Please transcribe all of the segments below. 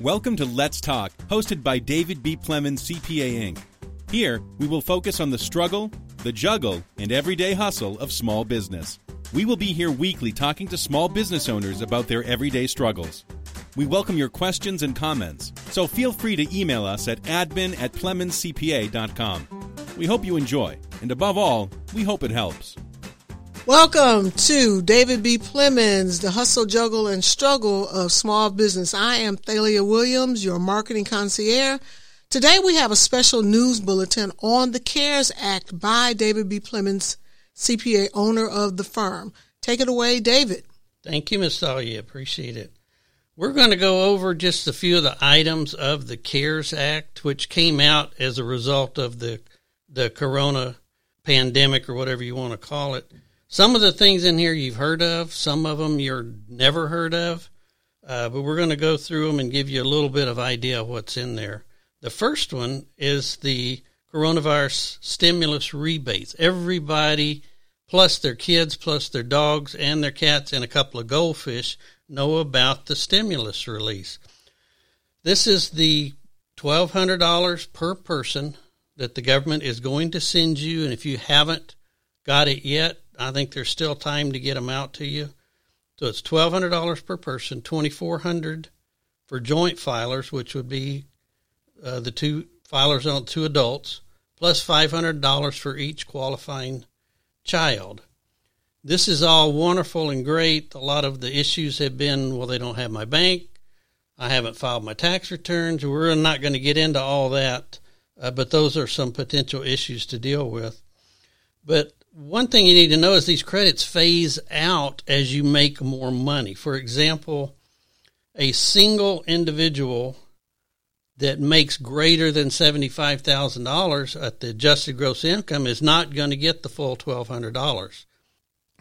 Welcome to Let's Talk, hosted by David B. Plemons, CPA Inc. Here, we will focus on the struggle, the juggle, and everyday hustle of small business. We will be here weekly talking to small business owners about their everyday struggles. We welcome your questions and comments, so feel free to email us at admin at plemonscpa.com. We hope you enjoy, and above all, we hope it helps. Welcome to David B. Plemons, the hustle, juggle, and struggle of small business. I am Thalia Williams, your marketing concierge. Today we have a special news bulletin on the CARES Act by David B. Plemons, CPA, owner of the firm. Take it away, David. Thank you, Ms. Thalia. Appreciate it. We're going to go over just a few of the items of the CARES Act, which came out as a result of the the corona pandemic or whatever you want to call it. Some of the things in here you've heard of, some of them you're never heard of, uh, but we're going to go through them and give you a little bit of idea of what's in there. The first one is the coronavirus stimulus rebates. Everybody, plus their kids, plus their dogs and their cats, and a couple of goldfish, know about the stimulus release. This is the $1,200 per person that the government is going to send you, and if you haven't got it yet, I think there's still time to get them out to you. So it's twelve hundred dollars per person, twenty four hundred for joint filers, which would be uh, the two filers on two adults, plus five hundred dollars for each qualifying child. This is all wonderful and great. A lot of the issues have been, well, they don't have my bank. I haven't filed my tax returns. We're not going to get into all that, uh, but those are some potential issues to deal with. But one thing you need to know is these credits phase out as you make more money. For example, a single individual that makes greater than $75,000 at the adjusted gross income is not going to get the full $1200.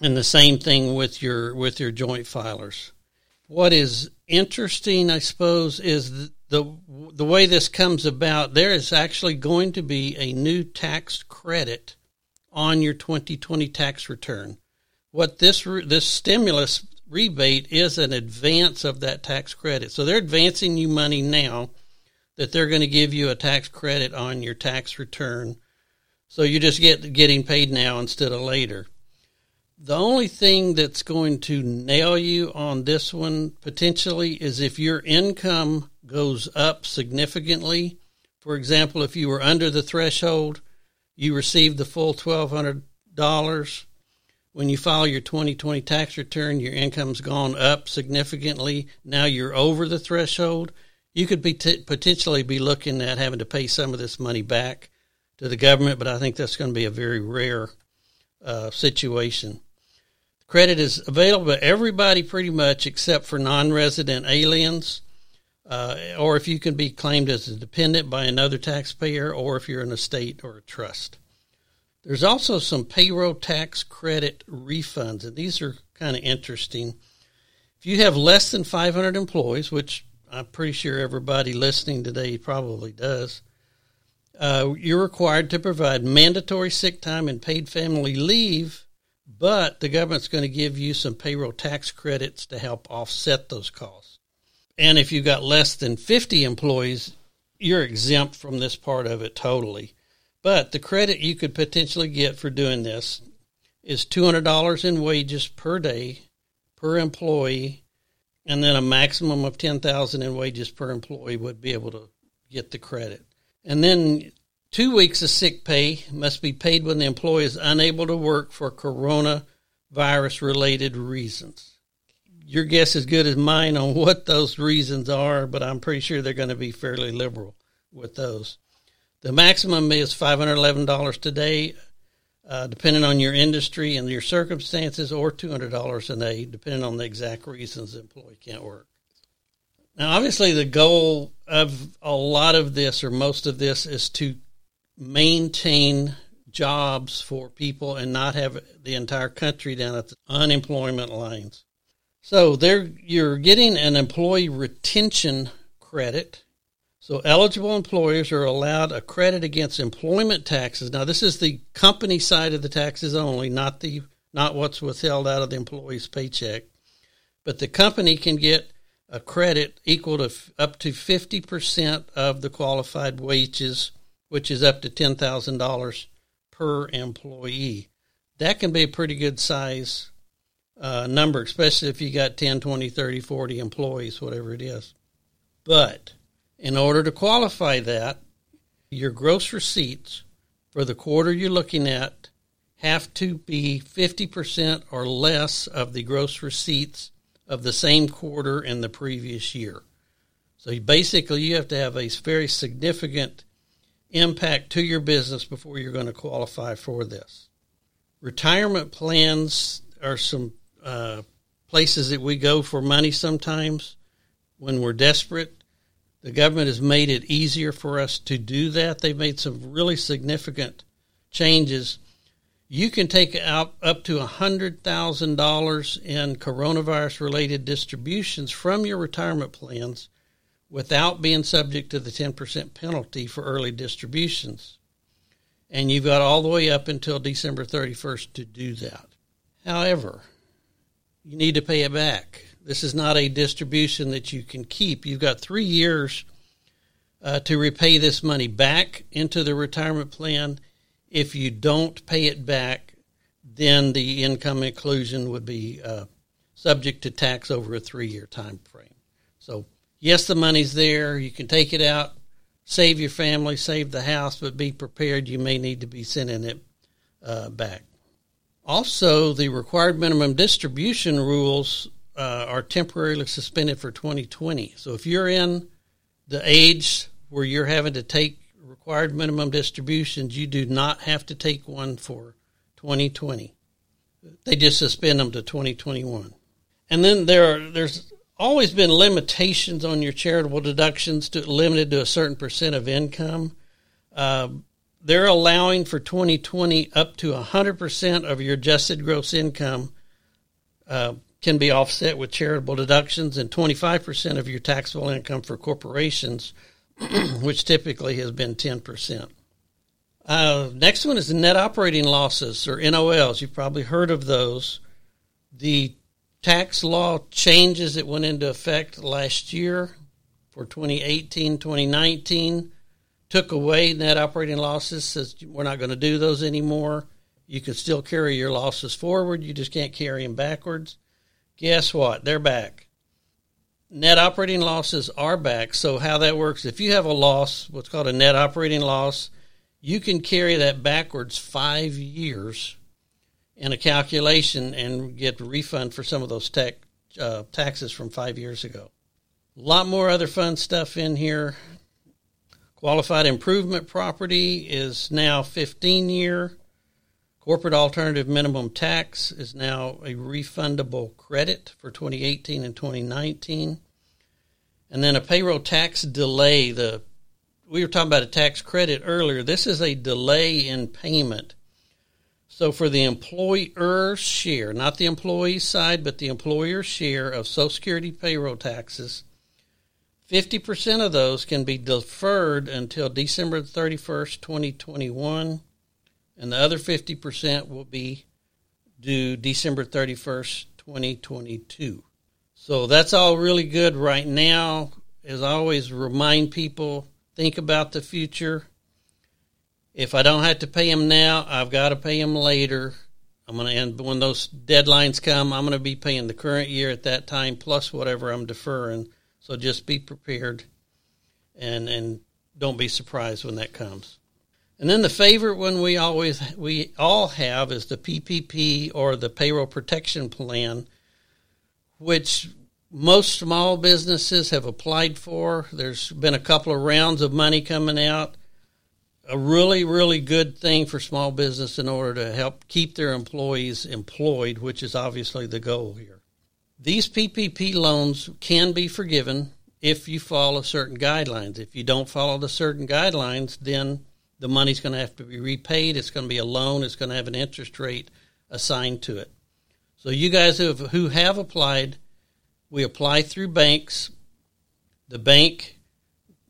And the same thing with your with your joint filers. What is interesting, I suppose, is the the way this comes about. There is actually going to be a new tax credit on your 2020 tax return. What this this stimulus rebate is an advance of that tax credit. So they're advancing you money now that they're going to give you a tax credit on your tax return. So you just get getting paid now instead of later. The only thing that's going to nail you on this one potentially is if your income goes up significantly. For example, if you were under the threshold, you receive the full $1,200. When you file your 2020 tax return, your income's gone up significantly. Now you're over the threshold. You could be t- potentially be looking at having to pay some of this money back to the government, but I think that's going to be a very rare uh, situation. Credit is available to everybody pretty much except for non resident aliens uh, or if you can be claimed as a dependent by another taxpayer, or if you're an estate or a trust. There's also some payroll tax credit refunds, and these are kind of interesting. If you have less than 500 employees, which I'm pretty sure everybody listening today probably does, uh, you're required to provide mandatory sick time and paid family leave, but the government's going to give you some payroll tax credits to help offset those costs. And if you've got less than 50 employees, you're exempt from this part of it totally. But the credit you could potentially get for doing this is $200 in wages per day per employee and then a maximum of 10,000 in wages per employee would be able to get the credit. And then 2 weeks of sick pay must be paid when the employee is unable to work for coronavirus related reasons your guess is good as mine on what those reasons are, but I'm pretty sure they're going to be fairly liberal with those. The maximum is $511 today, uh, depending on your industry and your circumstances, or $200 a day, depending on the exact reasons the employee can't work. Now, obviously, the goal of a lot of this, or most of this, is to maintain jobs for people and not have the entire country down at the unemployment lines. So there you're getting an employee retention credit. So eligible employers are allowed a credit against employment taxes. Now this is the company side of the taxes only, not the not what's withheld out of the employee's paycheck. But the company can get a credit equal to f- up to 50% of the qualified wages, which is up to $10,000 per employee. That can be a pretty good size uh, number, especially if you got 10, 20, 30, 40 employees, whatever it is. But in order to qualify that, your gross receipts for the quarter you're looking at have to be 50% or less of the gross receipts of the same quarter in the previous year. So basically, you have to have a very significant impact to your business before you're going to qualify for this. Retirement plans are some uh, places that we go for money sometimes when we're desperate. The government has made it easier for us to do that. They've made some really significant changes. You can take out up to $100,000 in coronavirus related distributions from your retirement plans without being subject to the 10% penalty for early distributions. And you've got all the way up until December 31st to do that. However, you need to pay it back. This is not a distribution that you can keep. You've got three years uh, to repay this money back into the retirement plan. If you don't pay it back, then the income inclusion would be uh, subject to tax over a three year time frame. So, yes, the money's there. You can take it out, save your family, save the house, but be prepared. You may need to be sending it uh, back. Also, the required minimum distribution rules uh, are temporarily suspended for 2020. So if you're in the age where you're having to take required minimum distributions, you do not have to take one for 2020. They just suspend them to 2021. And then there are there's always been limitations on your charitable deductions to limited to a certain percent of income. Uh, they're allowing for 2020 up to 100% of your adjusted gross income uh, can be offset with charitable deductions and 25% of your taxable income for corporations, which typically has been 10%. Uh, next one is net operating losses or NOLs. You've probably heard of those. The tax law changes that went into effect last year for 2018 2019 took away net operating losses, says we're not going to do those anymore. You can still carry your losses forward, you just can't carry them backwards. Guess what? They're back. Net operating losses are back. So, how that works, if you have a loss, what's called a net operating loss, you can carry that backwards five years in a calculation and get refund for some of those tech, uh, taxes from five years ago. A lot more other fun stuff in here. Qualified improvement property is now 15 year. Corporate alternative minimum tax is now a refundable credit for 2018 and 2019. And then a payroll tax delay. The we were talking about a tax credit earlier. This is a delay in payment. So for the employer's share, not the employee side, but the employer's share of Social Security payroll taxes, 50% of those can be deferred until December 31st, 2021, and the other 50% will be due December 31st, 2022. So that's all really good right now. As I always remind people, think about the future. If I don't have to pay them now, I've got to pay them later. I'm going to end when those deadlines come. I'm going to be paying the current year at that time plus whatever I'm deferring so just be prepared and and don't be surprised when that comes. And then the favorite one we always we all have is the PPP or the payroll protection plan which most small businesses have applied for. There's been a couple of rounds of money coming out. A really, really good thing for small business in order to help keep their employees employed, which is obviously the goal here. These PPP loans can be forgiven if you follow certain guidelines. If you don't follow the certain guidelines, then the money's going to have to be repaid. It's going to be a loan. It's going to have an interest rate assigned to it. So you guys who have, who have applied, we apply through banks. The bank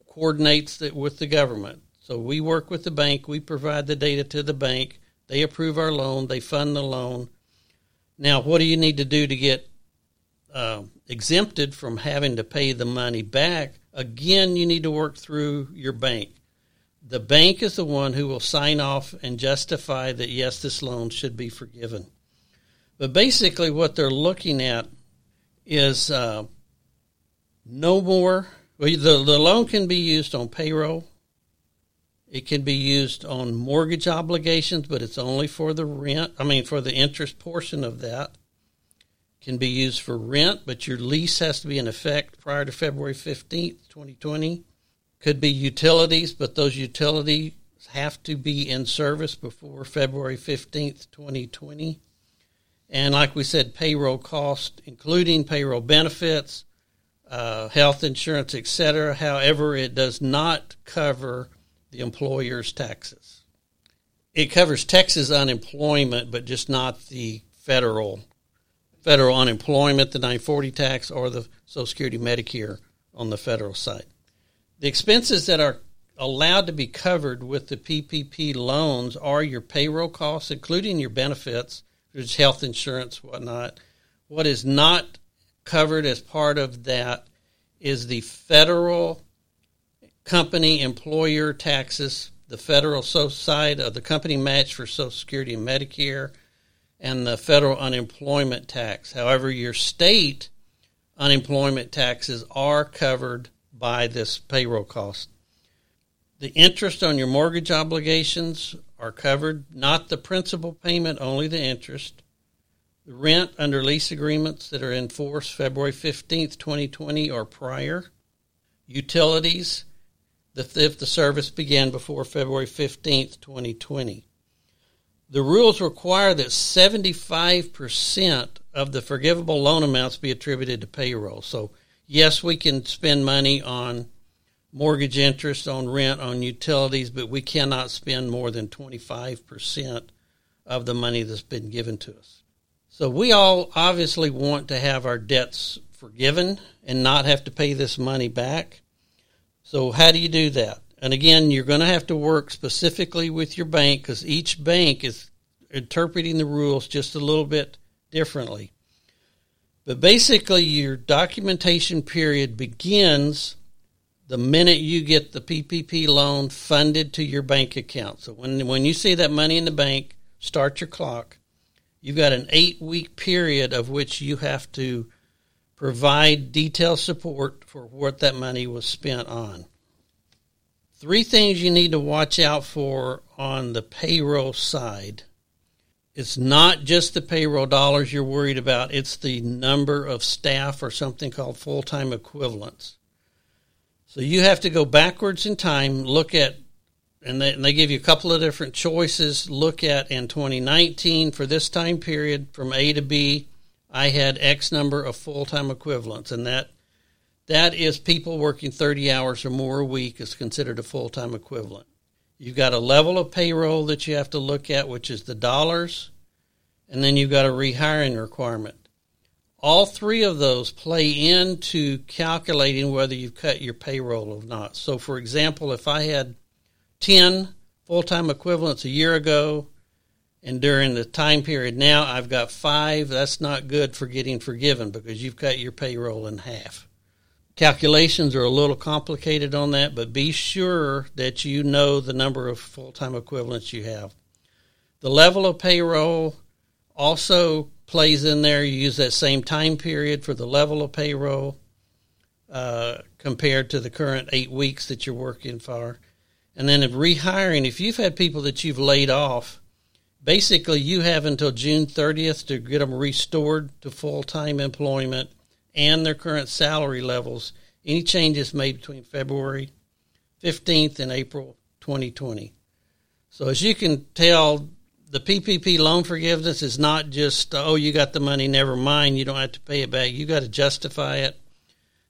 coordinates it with the government. So we work with the bank. We provide the data to the bank. They approve our loan. They fund the loan. Now, what do you need to do to get uh, exempted from having to pay the money back, again, you need to work through your bank. The bank is the one who will sign off and justify that, yes, this loan should be forgiven. But basically, what they're looking at is uh, no more. Well, the, the loan can be used on payroll. It can be used on mortgage obligations, but it's only for the rent. I mean, for the interest portion of that. Can be used for rent, but your lease has to be in effect prior to February 15th, 2020. Could be utilities, but those utilities have to be in service before February 15th, 2020. And like we said, payroll cost, including payroll benefits, uh, health insurance, etc. However, it does not cover the employer's taxes. It covers Texas unemployment, but just not the federal federal unemployment, the 940 tax, or the Social Security Medicare on the federal side. The expenses that are allowed to be covered with the PPP loans are your payroll costs, including your benefits, there's health insurance, whatnot. What is not covered as part of that is the federal company employer taxes, the federal side of the company match for Social Security and Medicare, and the federal unemployment tax. However, your state unemployment taxes are covered by this payroll cost. The interest on your mortgage obligations are covered, not the principal payment, only the interest. The rent under lease agreements that are in force February 15th, 2020 or prior. Utilities, the if the service began before February 15th, 2020. The rules require that 75% of the forgivable loan amounts be attributed to payroll. So, yes, we can spend money on mortgage interest, on rent, on utilities, but we cannot spend more than 25% of the money that's been given to us. So we all obviously want to have our debts forgiven and not have to pay this money back. So how do you do that? And again, you're going to have to work specifically with your bank because each bank is interpreting the rules just a little bit differently. But basically, your documentation period begins the minute you get the PPP loan funded to your bank account. So when when you see that money in the bank, start your clock. You've got an 8-week period of which you have to provide detailed support for what that money was spent on. Three things you need to watch out for on the payroll side. It's not just the payroll dollars you're worried about, it's the number of staff or something called full time equivalents. So you have to go backwards in time, look at, and they, and they give you a couple of different choices. Look at in 2019 for this time period from A to B, I had X number of full time equivalents, and that that is people working 30 hours or more a week is considered a full time equivalent. You've got a level of payroll that you have to look at, which is the dollars, and then you've got a rehiring requirement. All three of those play into calculating whether you've cut your payroll or not. So, for example, if I had 10 full time equivalents a year ago, and during the time period now I've got five, that's not good for getting forgiven because you've cut your payroll in half. Calculations are a little complicated on that, but be sure that you know the number of full time equivalents you have. The level of payroll also plays in there. You use that same time period for the level of payroll uh, compared to the current eight weeks that you're working for. And then if rehiring, if you've had people that you've laid off, basically you have until June 30th to get them restored to full time employment and their current salary levels. Any changes made between February 15th and April 2020. So as you can tell, the PPP loan forgiveness is not just oh you got the money never mind you don't have to pay it back you got to justify it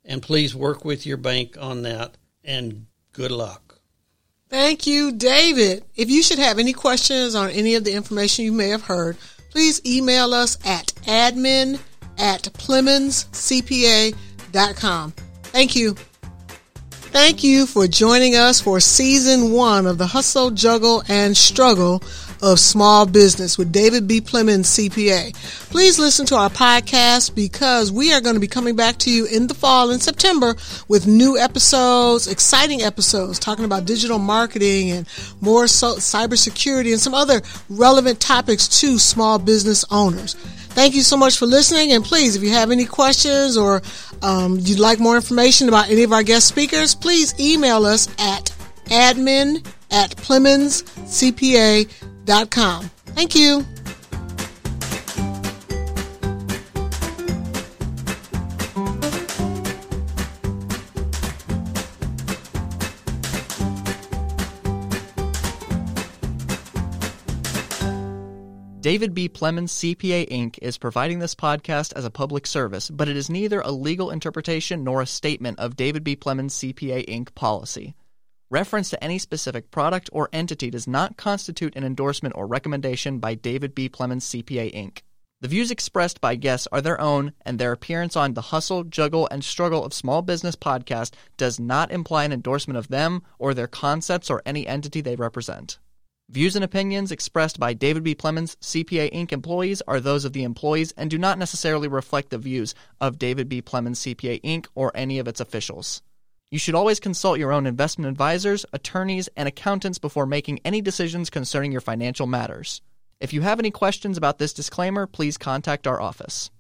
and please work with your bank on that and good luck thank you david if you should have any questions on any of the information you may have heard please email us at admin at plemonscpa.com thank you Thank you for joining us for season one of the Hustle, Juggle, and Struggle of small business with David B. Plemons, CPA. Please listen to our podcast because we are going to be coming back to you in the fall in September with new episodes, exciting episodes talking about digital marketing and more so- cybersecurity and some other relevant topics to small business owners. Thank you so much for listening. And please, if you have any questions or um, you'd like more information about any of our guest speakers, please email us at admin at PlemonsCPA.com. Thank you. David B. Plemons CPA Inc. is providing this podcast as a public service, but it is neither a legal interpretation nor a statement of David B. Plemons CPA Inc. policy. Reference to any specific product or entity does not constitute an endorsement or recommendation by David B. Plemons CPA Inc. The views expressed by guests are their own, and their appearance on the Hustle, Juggle, and Struggle of Small Business podcast does not imply an endorsement of them or their concepts or any entity they represent. Views and opinions expressed by David B. Plemons, CPA Inc. employees are those of the employees and do not necessarily reflect the views of David B. Plemons, CPA Inc. or any of its officials. You should always consult your own investment advisors, attorneys, and accountants before making any decisions concerning your financial matters. If you have any questions about this disclaimer, please contact our office.